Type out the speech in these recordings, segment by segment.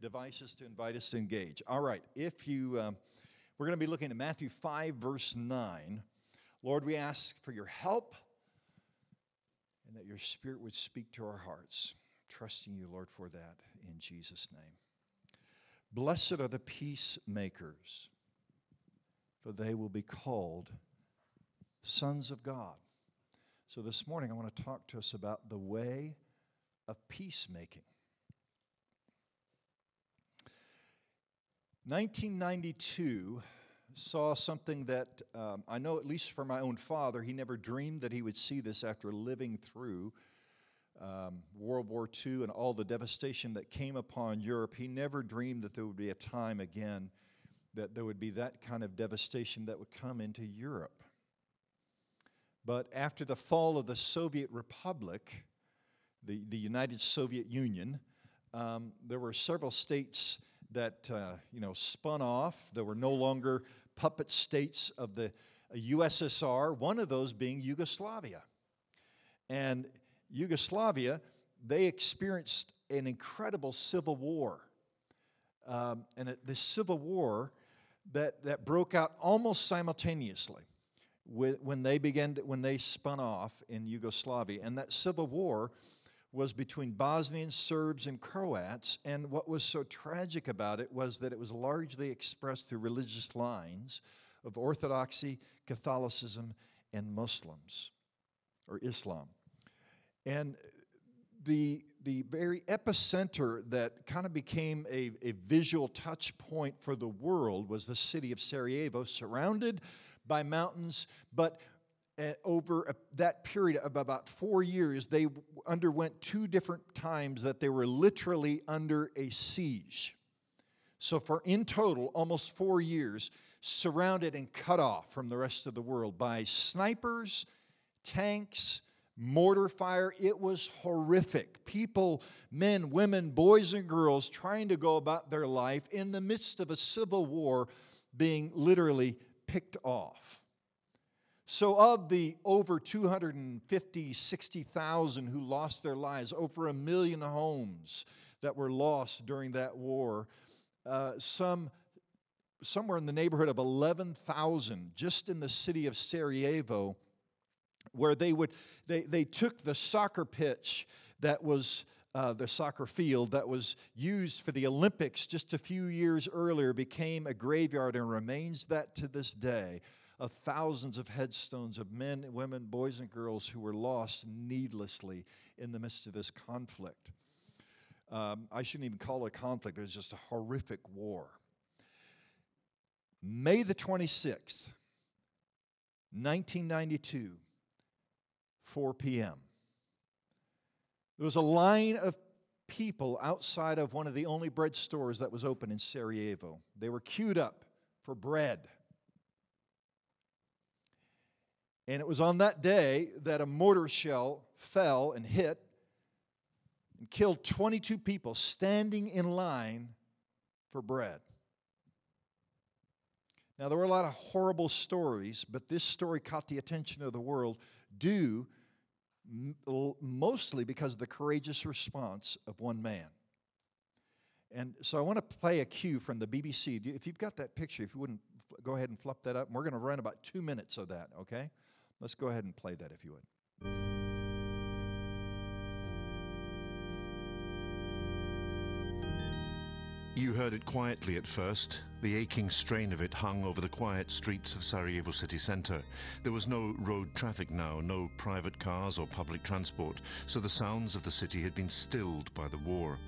devices to invite us to engage. All right, if you, um, we're going to be looking at Matthew 5, verse 9. Lord, we ask for your help and that your spirit would speak to our hearts. Trusting you, Lord, for that in Jesus' name. Blessed are the peacemakers, for they will be called sons of God. So this morning, I want to talk to us about the way of peacemaking. 1992 saw something that um, I know, at least for my own father, he never dreamed that he would see this after living through um, World War II and all the devastation that came upon Europe. He never dreamed that there would be a time again that there would be that kind of devastation that would come into Europe. But after the fall of the Soviet Republic, the, the United Soviet Union, um, there were several states that uh, you know spun off. There were no longer puppet states of the USSR. One of those being Yugoslavia, and Yugoslavia they experienced an incredible civil war, um, and this civil war that that broke out almost simultaneously when they began to, when they spun off in Yugoslavia, and that civil war was between Bosnian Serbs and Croats. And what was so tragic about it was that it was largely expressed through religious lines of Orthodoxy, Catholicism, and Muslims or Islam. And the, the very epicenter that kind of became a, a visual touch point for the world was the city of Sarajevo, surrounded by mountains, but over that period of about four years, they underwent two different times that they were literally under a siege. So, for in total, almost four years, surrounded and cut off from the rest of the world by snipers, tanks, mortar fire. It was horrific. People, men, women, boys, and girls trying to go about their life in the midst of a civil war being literally picked off. So, of the over 250, 60,000 who lost their lives, over a million homes that were lost during that war, uh, some somewhere in the neighborhood of 11,000 just in the city of Sarajevo, where they would they, they took the soccer pitch that was uh, the soccer field that was used for the Olympics just a few years earlier became a graveyard and remains that to this day of thousands of headstones of men, women, boys, and girls who were lost needlessly in the midst of this conflict. Um, I shouldn't even call it a conflict, it was just a horrific war. May the 26th, 1992, 4 p.m. There was a line of people outside of one of the only bread stores that was open in Sarajevo. They were queued up for bread. And it was on that day that a mortar shell fell and hit and killed 22 people standing in line for bread. Now, there were a lot of horrible stories, but this story caught the attention of the world due mostly because of the courageous response of one man. And so I want to play a cue from the BBC. If you've got that picture, if you wouldn't go ahead and flip that up, we're going to run about two minutes of that, okay? Let's go ahead and play that if you would. You heard it quietly at first. The aching strain of it hung over the quiet streets of Sarajevo city centre. There was no road traffic now, no private cars or public transport, so the sounds of the city had been stilled by the war.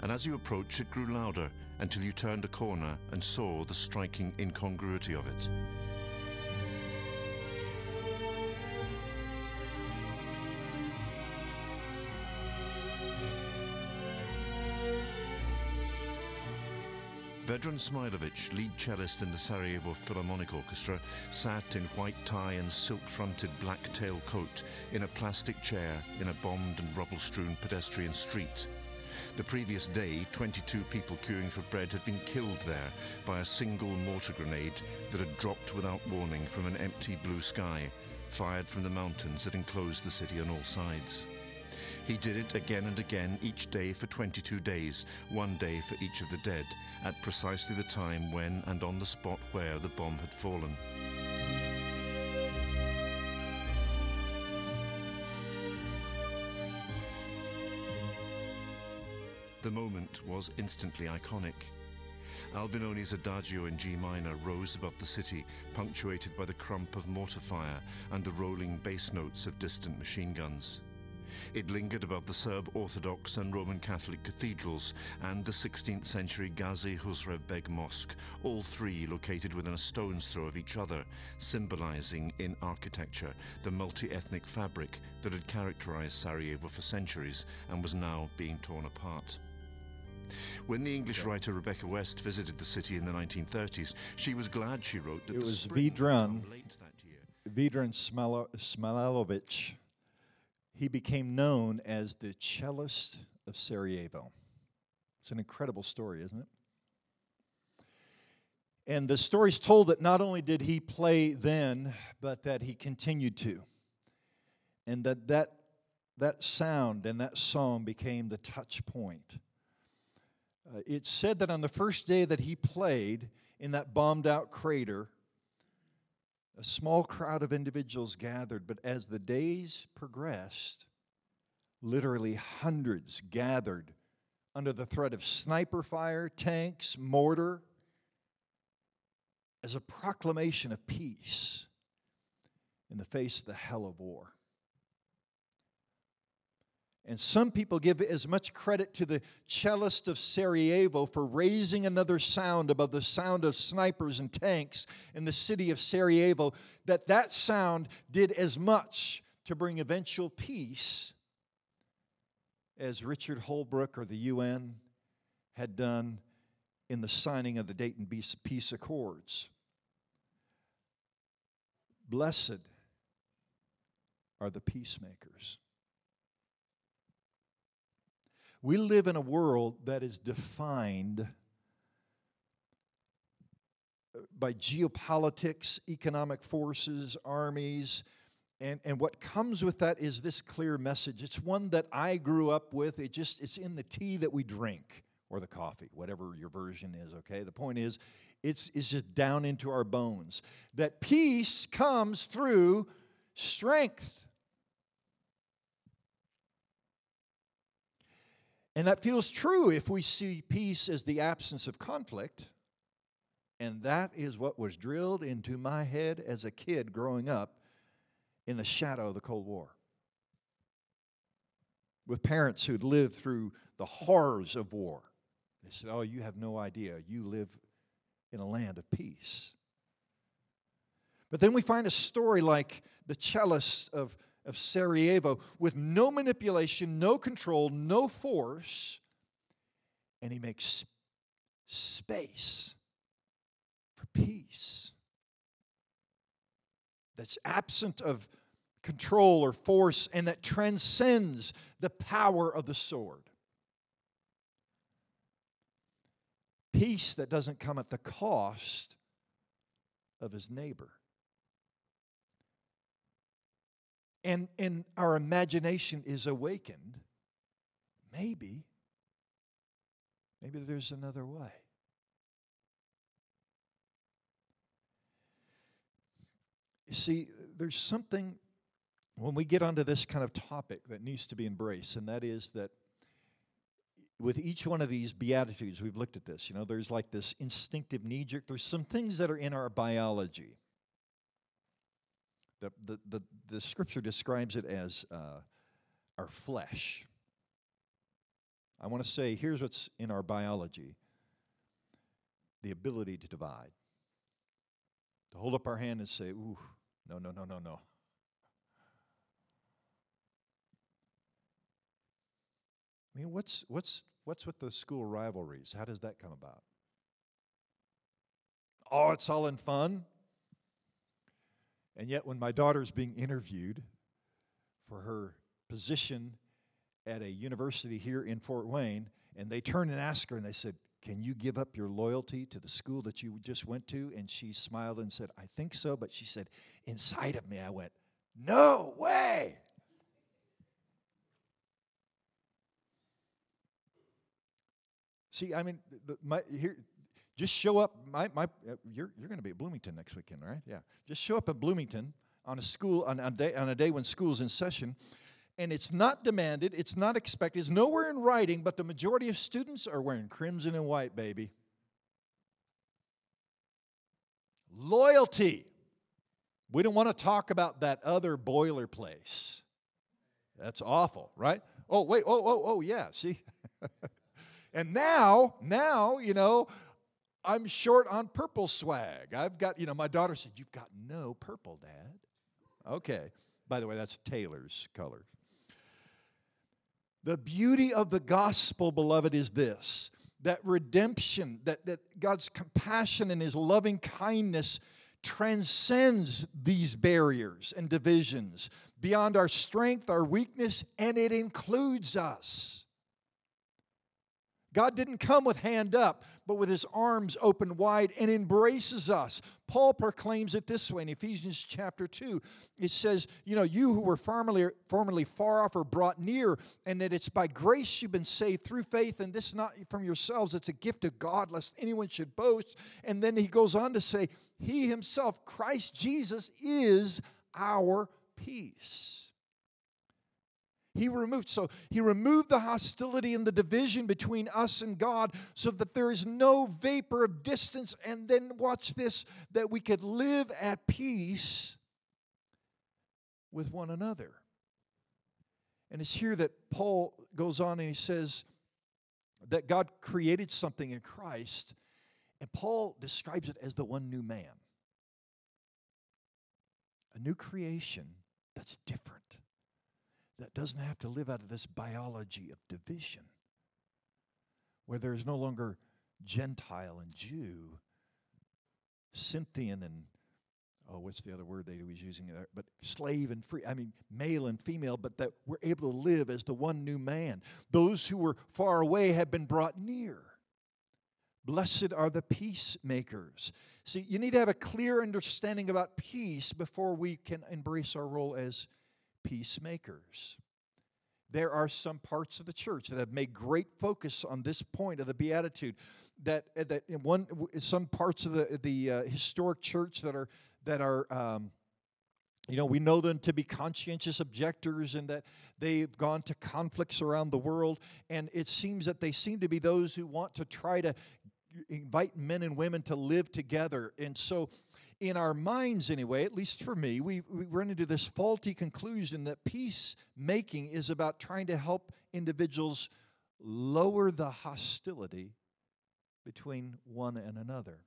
And as you approached, it grew louder until you turned a corner and saw the striking incongruity of it. Vedran Smailovic, lead cellist in the Sarajevo Philharmonic Orchestra, sat in white tie and silk-fronted black tail coat in a plastic chair in a bombed and rubble-strewn pedestrian street. The previous day, 22 people queuing for bread had been killed there by a single mortar grenade that had dropped without warning from an empty blue sky, fired from the mountains that enclosed the city on all sides. He did it again and again, each day for 22 days, one day for each of the dead, at precisely the time when and on the spot where the bomb had fallen. The moment was instantly iconic. Albinoni's Adagio in G minor rose above the city, punctuated by the crump of mortar fire and the rolling bass notes of distant machine guns. It lingered above the Serb Orthodox and Roman Catholic cathedrals and the 16th century Ghazi Husrev Beg Mosque, all three located within a stone's throw of each other, symbolizing in architecture the multi-ethnic fabric that had characterized Sarajevo for centuries and was now being torn apart. When the English writer Rebecca West visited the city in the 1930s, she was glad she wrote that It was Vidran, Vedran. came late that year. Vedran Smalo- he became known as the cellist of Sarajevo. It's an incredible story, isn't it? And the story's told that not only did he play then, but that he continued to. And that that, that sound and that song became the touch point. Uh, it's said that on the first day that he played in that bombed out crater, a small crowd of individuals gathered, but as the days progressed, literally hundreds gathered under the threat of sniper fire, tanks, mortar, as a proclamation of peace in the face of the hell of war. And some people give as much credit to the cellist of Sarajevo for raising another sound above the sound of snipers and tanks in the city of Sarajevo, that that sound did as much to bring eventual peace as Richard Holbrooke or the UN had done in the signing of the Dayton Peace- Peace Accords. Blessed are the peacemakers. We live in a world that is defined uh, by geopolitics, economic forces, armies, and, and what comes with that is this clear message. It's one that I grew up with. It just it's in the tea that we drink or the coffee, whatever your version is, okay? The point is, it's, it's just down into our bones. That peace comes through strength. And that feels true if we see peace as the absence of conflict. And that is what was drilled into my head as a kid growing up in the shadow of the Cold War. With parents who'd lived through the horrors of war. They said, Oh, you have no idea. You live in a land of peace. But then we find a story like the cellist of, of Sarajevo with no manipulation, no control, no force, and he makes space for peace that's absent of control or force and that transcends the power of the sword. Peace that doesn't come at the cost of his neighbor. And, and our imagination is awakened. Maybe, maybe there's another way. You see, there's something when we get onto this kind of topic that needs to be embraced, and that is that with each one of these beatitudes, we've looked at this. You know, there's like this instinctive knee jerk. There's some things that are in our biology. The, the, the, the scripture describes it as uh, our flesh. I want to say here's what's in our biology the ability to divide. To hold up our hand and say, ooh, no, no, no, no, no. I mean, what's, what's, what's with the school rivalries? How does that come about? Oh, it's all in fun. And yet, when my daughter is being interviewed for her position at a university here in Fort Wayne, and they turned and asked her, and they said, Can you give up your loyalty to the school that you just went to? And she smiled and said, I think so. But she said, Inside of me, I went, No way! See, I mean, the, my, here, just show up. My, my, uh, you're you're going to be at Bloomington next weekend, right? Yeah. Just show up at Bloomington on a school on a day on a day when school's in session, and it's not demanded, it's not expected, it's nowhere in writing, but the majority of students are wearing crimson and white, baby. Loyalty. We don't want to talk about that other boiler place. That's awful, right? Oh, wait, oh, oh, oh, yeah, see? and now, now, you know, I'm short on purple swag. I've got, you know, my daughter said, You've got no purple, Dad. Okay. By the way, that's Taylor's color. The beauty of the gospel, beloved, is this that redemption, that, that God's compassion and his loving kindness transcends these barriers and divisions beyond our strength, our weakness, and it includes us. God didn't come with hand up, but with his arms open wide and embraces us. Paul proclaims it this way in Ephesians chapter 2. It says, You know, you who were formerly, formerly far off are brought near, and that it's by grace you've been saved through faith, and this not from yourselves, it's a gift of God, lest anyone should boast. And then he goes on to say, He himself, Christ Jesus, is our peace. He removed so he removed the hostility and the division between us and God so that there is no vapor of distance and then watch this that we could live at peace with one another. And it's here that Paul goes on and he says that God created something in Christ and Paul describes it as the one new man. A new creation that's different that doesn't have to live out of this biology of division, where there is no longer Gentile and Jew, Scythian and oh, what's the other word he was using there? But slave and free, I mean, male and female, but that we're able to live as the one new man. Those who were far away have been brought near. Blessed are the peacemakers. See, you need to have a clear understanding about peace before we can embrace our role as peacemakers. There are some parts of the church that have made great focus on this point of the beatitude. That that in one some parts of the the uh, historic church that are that are um, you know, we know them to be conscientious objectors and that they've gone to conflicts around the world. And it seems that they seem to be those who want to try to invite men and women to live together. And so in our minds, anyway, at least for me, we, we run into this faulty conclusion that peacemaking is about trying to help individuals lower the hostility between one and another.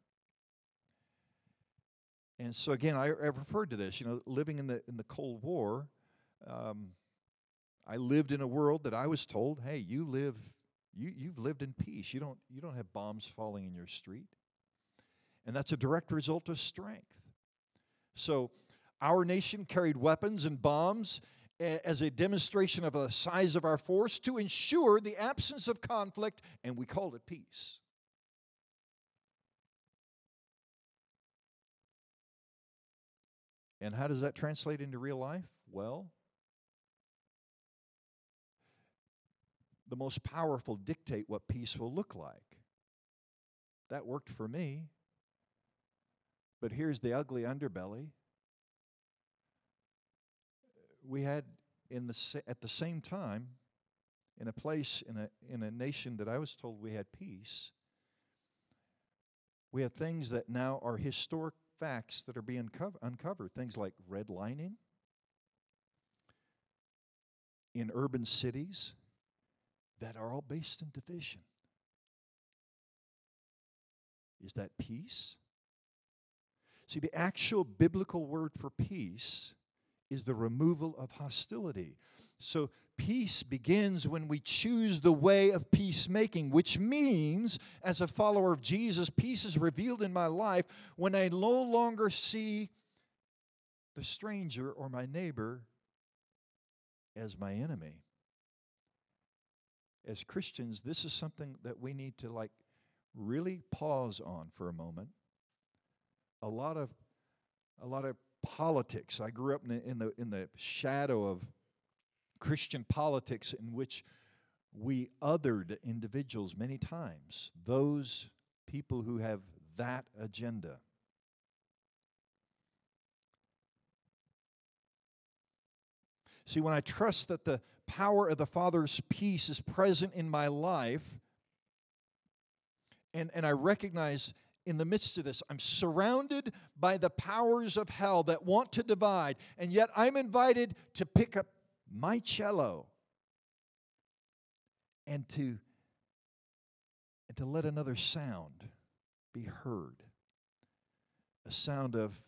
And so, again, I, I referred to this, you know, living in the, in the Cold War. Um, I lived in a world that I was told, hey, you live, you, you've lived in peace. You don't, you don't have bombs falling in your street. And that's a direct result of strength. So, our nation carried weapons and bombs as a demonstration of the size of our force to ensure the absence of conflict, and we called it peace. And how does that translate into real life? Well, the most powerful dictate what peace will look like. That worked for me. But here's the ugly underbelly. We had in the at the same time in a place in a in a nation that I was told we had peace. We have things that now are historic facts that are being uncovered. Things like redlining in urban cities that are all based in division. Is that peace? See, the actual biblical word for peace is the removal of hostility. So, peace begins when we choose the way of peacemaking, which means, as a follower of Jesus, peace is revealed in my life when I no longer see the stranger or my neighbor as my enemy. As Christians, this is something that we need to like really pause on for a moment a lot of a lot of politics. I grew up in the, in the in the shadow of Christian politics in which we othered individuals many times, those people who have that agenda. See, when I trust that the power of the Father's peace is present in my life, and, and I recognize in the midst of this, I'm surrounded by the powers of hell that want to divide, and yet I'm invited to pick up my cello and to and to let another sound be heard. A sound of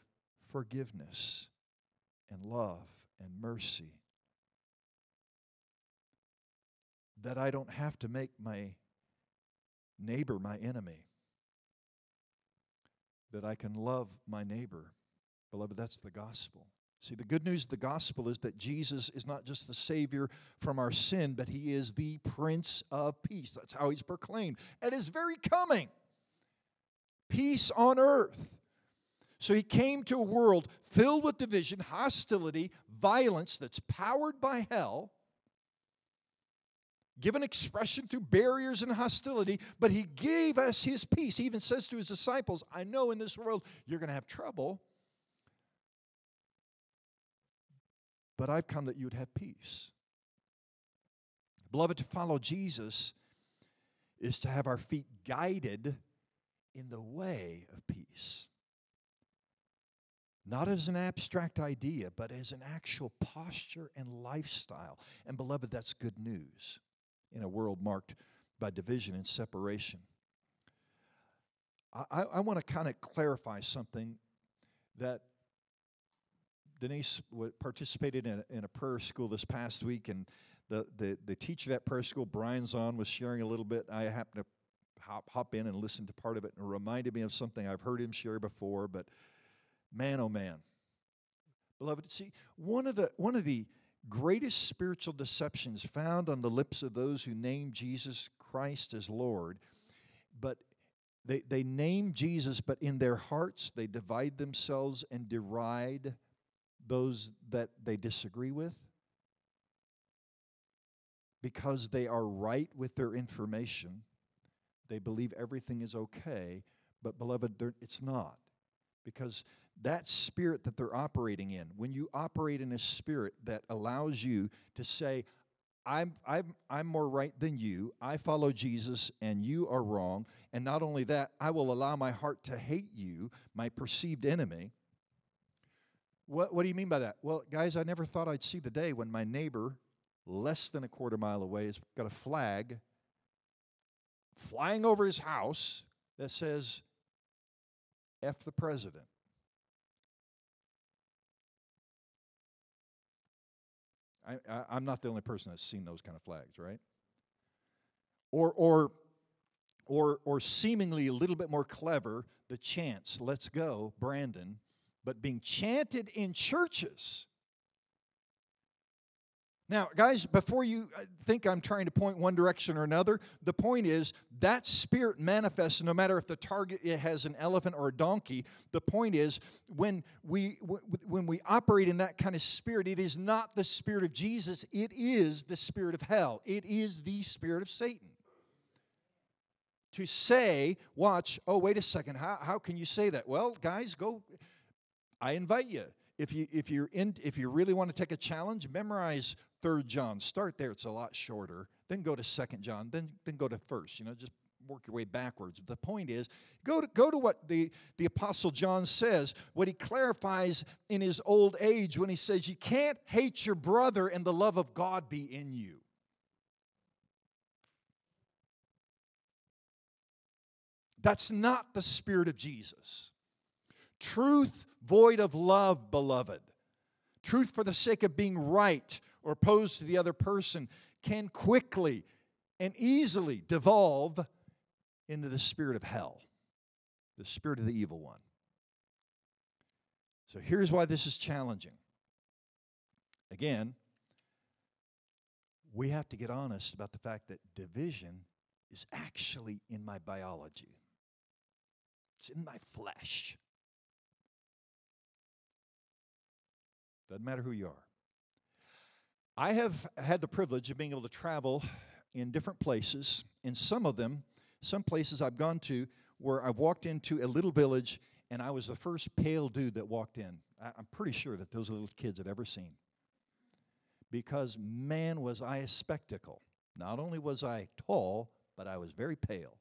forgiveness and love and mercy that I don't have to make my neighbor my enemy that I can love my neighbor beloved that's the gospel See, the good news of the gospel is that Jesus is not just the Savior from our sin, but He is the Prince of Peace. That's how He's proclaimed. At His very coming, peace on earth. So He came to a world filled with division, hostility, violence that's powered by hell, given expression through barriers and hostility, but He gave us His peace. He even says to His disciples, I know in this world you're going to have trouble. but I've come that you would have peace. Beloved, to follow Jesus is to have our feet guided in the way of peace. Not as an abstract idea, but as an actual posture and lifestyle. And, beloved, that's good news in a world marked by division and separation. I, I want to kind of clarify something that Denise participated in a, in a prayer school this past week, and the, the, the teacher that prayer school, Brian Zahnd, was sharing a little bit. I happened to hop, hop in and listen to part of it, and it reminded me of something I've heard him share before, but man, oh man. Beloved, see, one of the, one of the greatest spiritual deceptions found on the lips of those who name Jesus Christ as Lord, but they, they name Jesus, but in their hearts they divide themselves and deride those that they disagree with because they are right with their information. They believe everything is okay, but beloved, it's not. Because that spirit that they're operating in, when you operate in a spirit that allows you to say, I'm, I'm, I'm more right than you, I follow Jesus, and you are wrong, and not only that, I will allow my heart to hate you, my perceived enemy, what, what do you mean by that? Well, guys, I never thought I'd see the day when my neighbor, less than a quarter mile away, has got a flag flying over his house that says, F the president. I, I, am not the only person that's seen those kind of flags, right? Or, or, or, or seemingly a little bit more clever, the chants, let's go, Brandon, but being chanted in churches. Now, guys, before you uh, think I'm trying to point one direction or another, the point is that spirit manifests no matter if the target has an elephant or a donkey. The point is when we when we operate in that kind of spirit, it is not the spirit of Jesus, it is the spirit of hell. It is the spirit of Satan. To say, watch, oh, wait a second, how, how can you say that? Well, guys, go I invite you. If you if you're in if you really want to take a challenge, memorize Third John. Start there; it's a lot shorter. Then go to Second John. Then then go to First. You know, just work your way backwards. The point is, go to go to what the the Apostle John says. What he clarifies in his old age when he says, "You can't hate your brother and the love of God be in you." That's not the spirit of Jesus. Truth void of love, beloved. Truth for the sake of being right or opposed to the other person can quickly and easily devolve into the spirit of hell, the spirit of the evil one. So here's why this is challenging. Again, we have to get honest about the fact that division is actually in my biology, it's in my flesh. Doesn't matter who you are. I have had the privilege of being able to travel in different places. and some of them, some places I've gone to where I've walked into a little village and I was the first pale dude that walked in. I, am pretty sure that those little kids had ever seen. Because man, was I a spectacle. Not only was I tall, but I was very pale.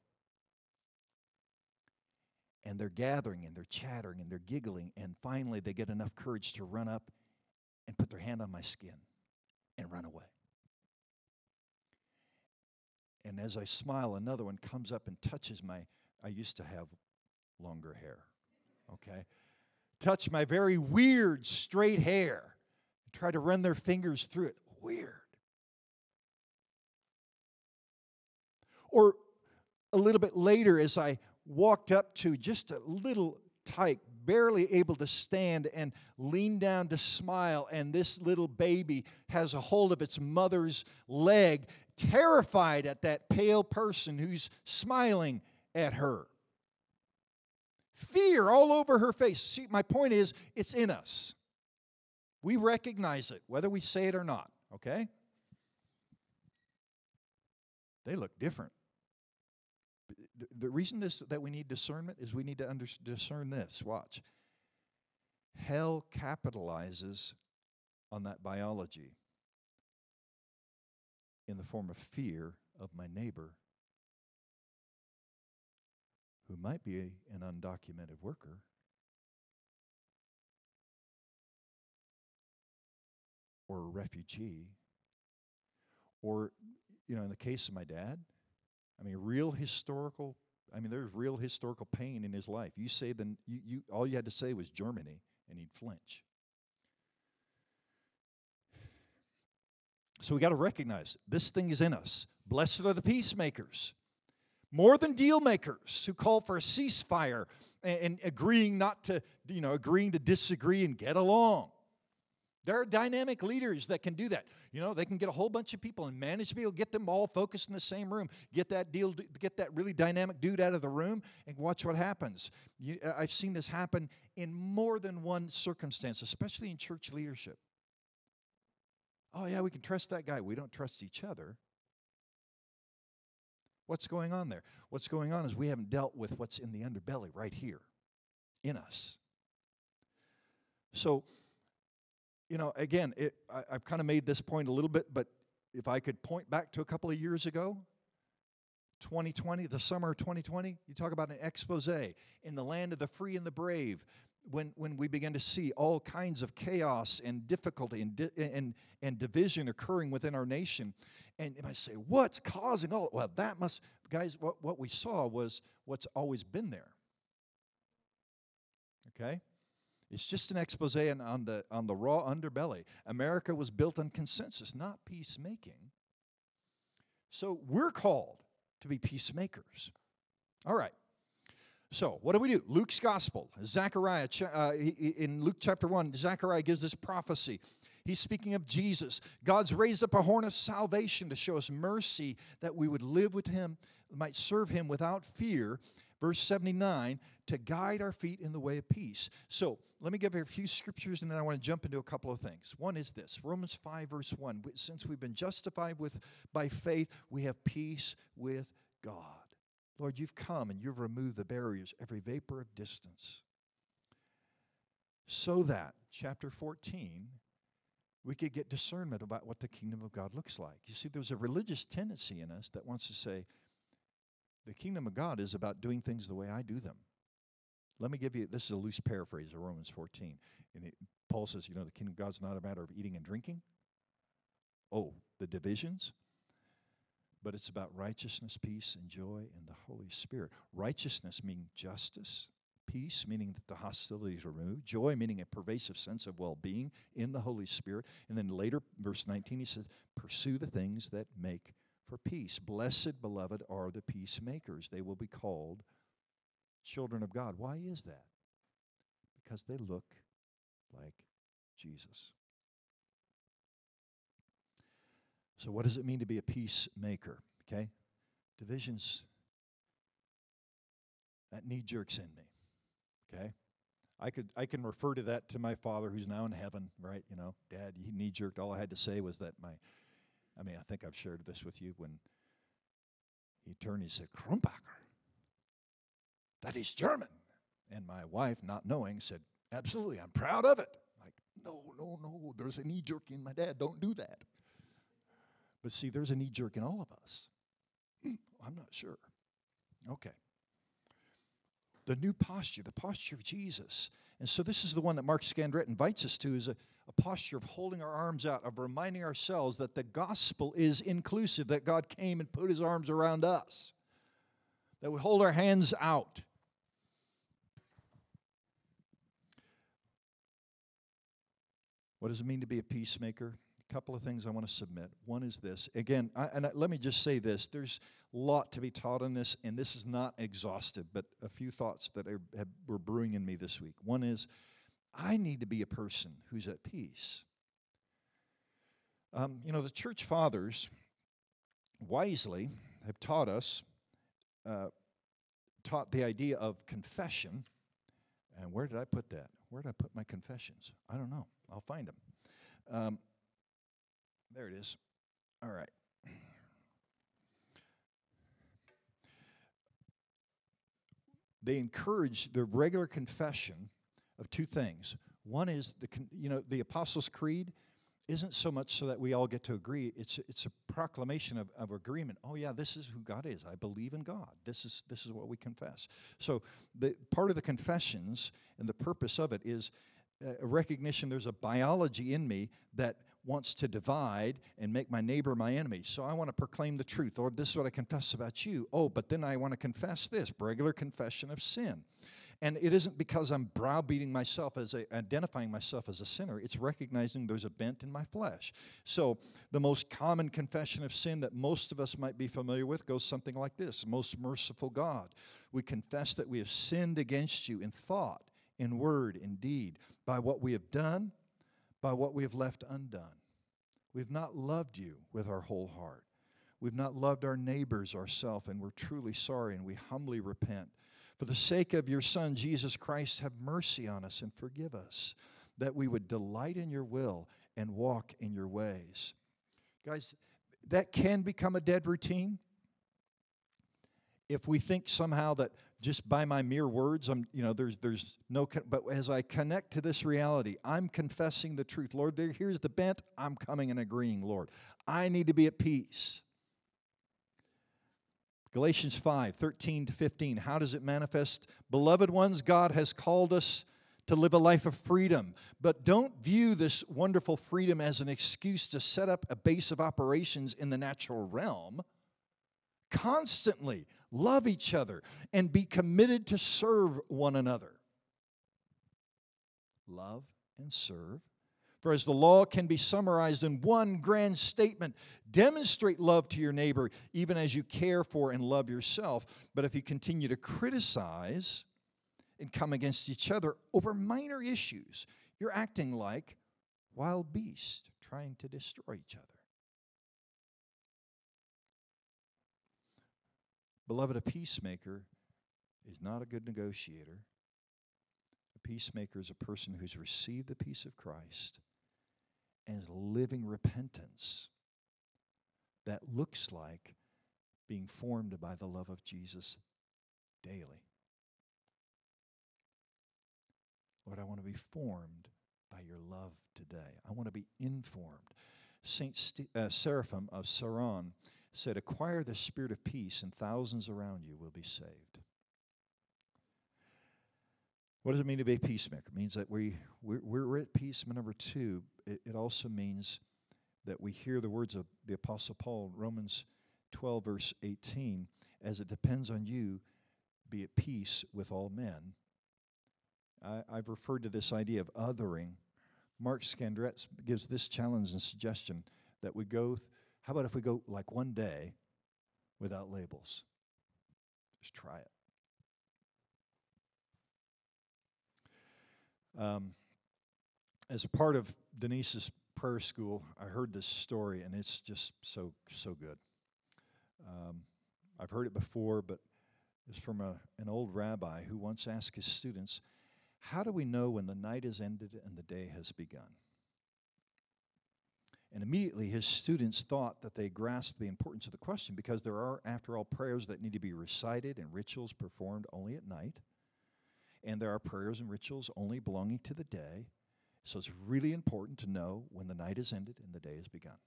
And they're gathering and they're chattering and they're giggling, and finally they get enough courage to run up and put their hand on my skin and run away. And as I smile, another one comes up and touches my, I used to have longer hair, okay? Touch my very weird straight hair. Try to run their fingers through it. Weird. Or a little bit later, as I walked up to just a little tyke, barely able to stand, and lean down to smile, and this little baby has a hold of its mother's leg, terrified at that pale person who's smiling at her. Fear all over her face. See, my point is, it's in us. We recognize it, whether we say it or not, okay? They look different the, reason this that we need discernment is we need to under, discern this. Watch. Hell capitalizes on that biology in the form of fear of my neighbor who might be an undocumented worker. Or a refugee, or, you know, in the case of my dad, I mean, real historical. I mean, there's real historical pain in his life. You say then you, you all you had to say was Germany, and he'd flinch. So we got to recognize this thing is in us. Blessed are the peacemakers, more than deal makers who call for a ceasefire and, and agreeing not to, you know, agreeing to disagree and get along. There are dynamic leaders that can do that. You know, they can get a whole bunch of people and manage people, get them all focused in the same room, get that deal, get that really dynamic dude out of the room, and watch what happens. You, uh, I've seen this happen in more than one circumstance, especially in church leadership. Oh, yeah, we can trust that guy. We don't trust each other. What's going on there? What's going on is we haven't dealt with what's in the underbelly right here in us. So, you know, again, it, I, I've kind of made this point a little bit, but if I could point back to a couple of years ago, 2020, the summer of 2020, you talk about an expose in the land of the free and the brave. When, when we began to see all kinds of chaos and difficulty and, di- and, and division occurring within our nation. And, and I say, what's causing all? Well, that must, guys, what, what we saw was what's always been there. Okay? It's just an expose on the, on the raw underbelly. America was built on consensus, not peacemaking. So we're called to be peacemakers. All right. So, what do we do? Luke's gospel, Zechariah, uh, in Luke chapter 1, Zechariah gives this prophecy. He's speaking of Jesus. God's raised up a horn of salvation to show us mercy that we would live with Him, might serve Him without fear. Verse 79 to guide our feet in the way of peace. So let me give you a few scriptures and then I want to jump into a couple of things. One is this Romans 5, verse 1. Since we've been justified with, by faith, we have peace with God. Lord, you've come and you've removed the barriers, every vapor of distance. So that, chapter 14, we could get discernment about what the kingdom of God looks like. You see, there's a religious tendency in us that wants to say, the kingdom of God is about doing things the way I do them. Let me give you this is a loose paraphrase of Romans 14. And it, Paul says, you know, the kingdom of God's not a matter of eating and drinking. Oh, the divisions. But it's about righteousness, peace, and joy in the Holy Spirit. Righteousness meaning justice, peace meaning that the hostilities are removed, joy meaning a pervasive sense of well being in the Holy Spirit. And then later, verse 19, he says, pursue the things that make for peace. Blessed, beloved, are the peacemakers. They will be called children of God. Why is that? Because they look like Jesus. So, what does it mean to be a peacemaker? Okay? Divisions, that knee jerks in me. Okay? I could I can refer to that to my father who's now in heaven, right? You know, dad, he knee jerked. All I had to say was that my I mean, I think I've shared this with you when He turned and said, Krumpacker. That is German. And my wife, not knowing, said, Absolutely, I'm proud of it. Like, no, no, no, there's a knee jerk in my dad. Don't do that. But see, there's a knee jerk in all of us. Hmm, I'm not sure. Okay. The new posture, the posture of Jesus. And so this is the one that Mark Scandrette invites us to is a, a posture of holding our arms out, of reminding ourselves that the gospel is inclusive, that God came and put his arms around us, that we hold our hands out. What does it mean to be a peacemaker? A couple of things I want to submit. One is this. Again, I, and I, let me just say this. There's lot to be taught on this, and this is not exhaustive, but a few thoughts that are, have, were brewing in me this week. One is, I need to be a person who's at peace. Um, you know, the church fathers wisely have taught us, uh, taught the idea of confession. And where did I put that? Where did I put my confessions? I don't know. I'll find them. Um, there it is. All right. They encourage the regular confession of two things. One is the you know the Apostles' Creed isn't so much so that we all get to agree. It's it's a proclamation of, of agreement. Oh yeah, this is who God is. I believe in God. This is this is what we confess. So the part of the confessions and the purpose of it is uh, a recognition there's a biology in me that wants to divide and make my neighbor my enemy. So I want to proclaim the truth. Lord, this is what I confess about you. Oh, but then I want to confess this regular confession of sin. And it isn't because I'm browbeating myself as a, identifying myself as a sinner. It's recognizing there's a bent in my flesh. So the most common confession of sin that most of us might be familiar with goes something like this: Most merciful God, we confess that we have sinned against you in thought, in word, in deed, by what we have done, by what we have left undone. We've not loved you with our whole heart. We've not loved our neighbors ourselves, and we're truly sorry and we humbly repent. For the sake of your Son, Jesus Christ, have mercy on us and forgive us, that we would delight in your will and walk in your ways. Guys, that can become a dead routine if we think somehow that just by my mere words i'm you know there's there's no but as i connect to this reality i'm confessing the truth lord there, here's the bent i'm coming and agreeing lord i need to be at peace Galatians 5 13 to 15. How does it manifest? Beloved ones, God has called us to live a life of freedom. But don't view this wonderful freedom as an excuse to set up a base of operations in the natural realm. Constantly love each other and be committed to serve one another. Love and serve for as the law can be summarized in one grand statement, demonstrate love to your neighbor even as you care for and love yourself. But if you continue to criticize and come against each other over minor issues, you're acting like wild beasts trying to destroy each other. Beloved, a peacemaker is not a good negotiator. A peacemaker is a person who's received the peace of Christ and is living repentance that looks like being formed by the love of Jesus daily. Lord, I want to be formed by your love today. I want to be informed. Saint St- uh, Seraphim of Sarov said, Acquire the spirit of peace, and thousands around you will be saved. What does it mean to be a peacemaker? It means that we, we're, we're at peace. Number two, it, it also means that we hear the words of the Apostle Paul, Romans 12, verse 18, as it depends on you, be at peace with all men. I, have referred to this idea of othering. Mark Scandrette gives this challenge and suggestion that we go, th- how about if we go like one day without labels? Just try it. Um, as a part of Denise's prayer school, I heard this story, and it's just so so good. Um, I've heard it before, but it's from a, an old rabbi who once asked his students, "How do we know when the night has ended and the day has begun?" And immediately his students thought that they grasped the importance of the question because there are, after all, prayers that need to be recited and rituals performed only at night. And there are prayers and rituals only belonging to the day. So it's really important to know when the night has ended and the day has begun.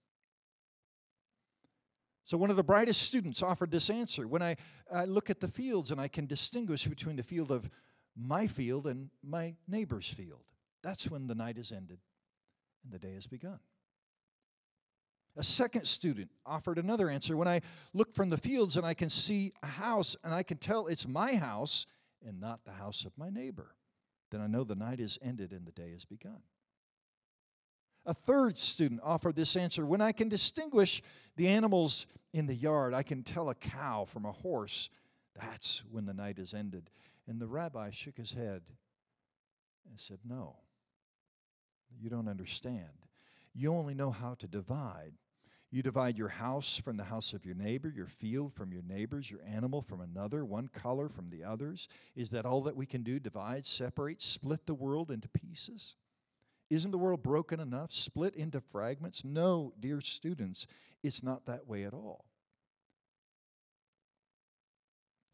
So, one of the brightest students offered this answer. When I, I look at the fields and I can distinguish between the field of my field and my neighbor's field, that's when the night has ended and the day has begun. A second student offered another answer. When I look from the fields and I can see a house and I can tell it's my house and not the house of my neighbor, then I know the night is ended and the day has begun. A third student offered this answer When I can distinguish the animals in the yard, I can tell a cow from a horse. That's when the night is ended. And the rabbi shook his head and said, No, you don't understand. You only know how to divide. You divide your house from the house of your neighbor, your field from your neighbors, your animal from another, one color from the others. Is that all that we can do? Divide, separate, split the world into pieces? Isn't the world broken enough, split into fragments? No, dear students, it's not that way at all.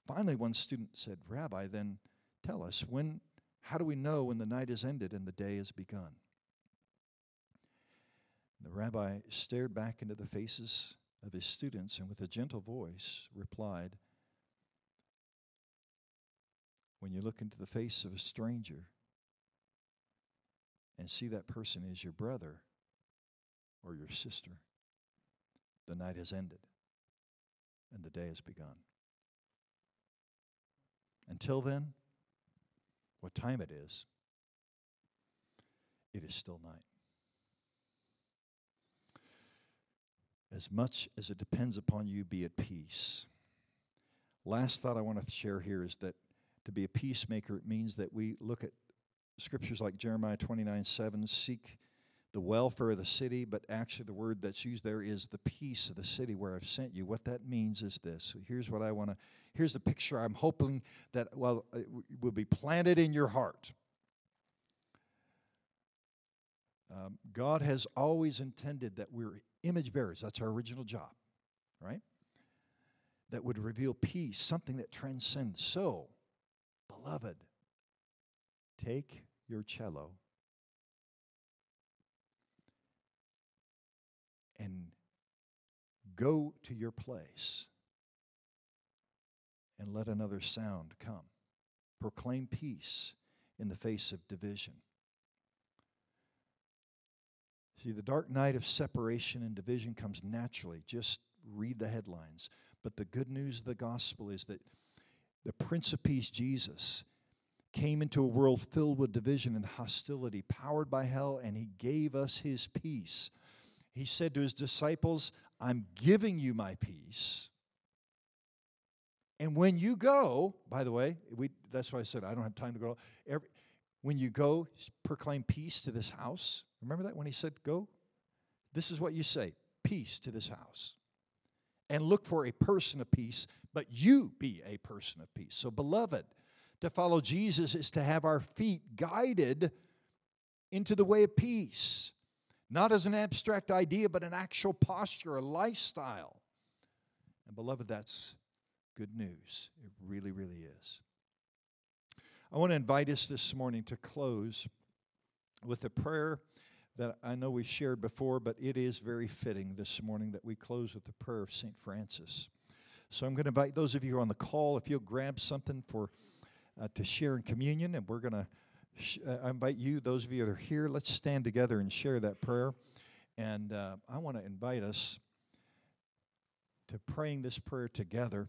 Finally, one student said, Rabbi, then tell us, when, how do we know when the night is ended and the day has begun? The rabbi stared back into the faces of his students and with a gentle voice replied, When you look into the face of a stranger, and see that person is your brother or your sister, the night has ended and the day has begun. Until then, what time it is, it is still night. As much as it depends upon you, be at peace. Last thought I want to share here is that to be a peacemaker, it means that we look at scriptures like Jeremiah 29 7 seek the welfare of the city, but actually the word that's used there is the peace of the city where I've sent you. What that means is this. So here's what I want to, here's the picture I'm hoping that, well, will be planted in your heart. Um, God has always intended that we're image bearers. That's our original job, right? That would reveal peace, something that transcends. So, beloved, take your cello and go to your place and let another sound come. Proclaim peace in the face of division. See, the dark night of separation and division comes naturally. Just read the headlines. But the good news of the gospel is that the Prince of Peace, Jesus, came into a world filled with division and hostility, powered by hell, and he gave us his peace. He said to his disciples, I'm giving you my peace. And when you go, by the way, we, that's why I said I don't have time to go. Every, when you go, proclaim peace to this house. Remember that when he said, Go? This is what you say peace to this house. And look for a person of peace, but you be a person of peace. So, beloved, to follow Jesus is to have our feet guided into the way of peace, not as an abstract idea, but an actual posture, a lifestyle. And, beloved, that's good news. It really, really is. I want to invite us this morning to close with a prayer that I know we've shared before, but it is very fitting this morning that we close with the prayer of St. Francis. So I'm going to invite those of you on the call, if you'll grab something for uh, to share in communion, and we're going to sh- uh, invite you, those of you that are here, let's stand together and share that prayer. And uh, I want to invite us to praying this prayer together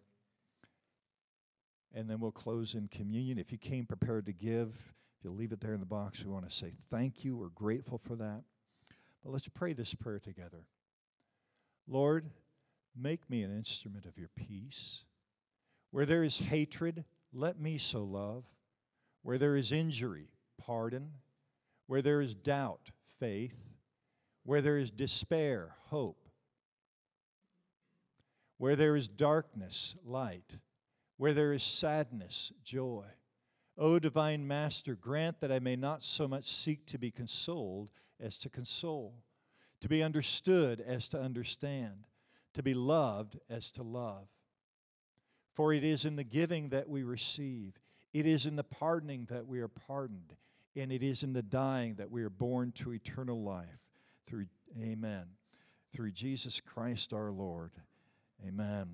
and then we'll close in communion. If you came prepared to give, if you'll leave it there in the box, we want to say thank you. We're grateful for that. But let's pray this prayer together. Lord, make me an instrument of your peace. Where there is hatred, let me sow love. Where there is injury, pardon. Where there is doubt, faith. Where there is despair, hope. Where there is darkness, light where there is sadness, joy. O divine Master, grant that I may not so much seek to be consoled as to console, to be understood as to understand, to be loved as to love. For it is in the giving that we receive, it is in the pardoning that we are pardoned, and it is in the dying that we are born to eternal life. Through Amen. Through Jesus Christ our Lord. Amen.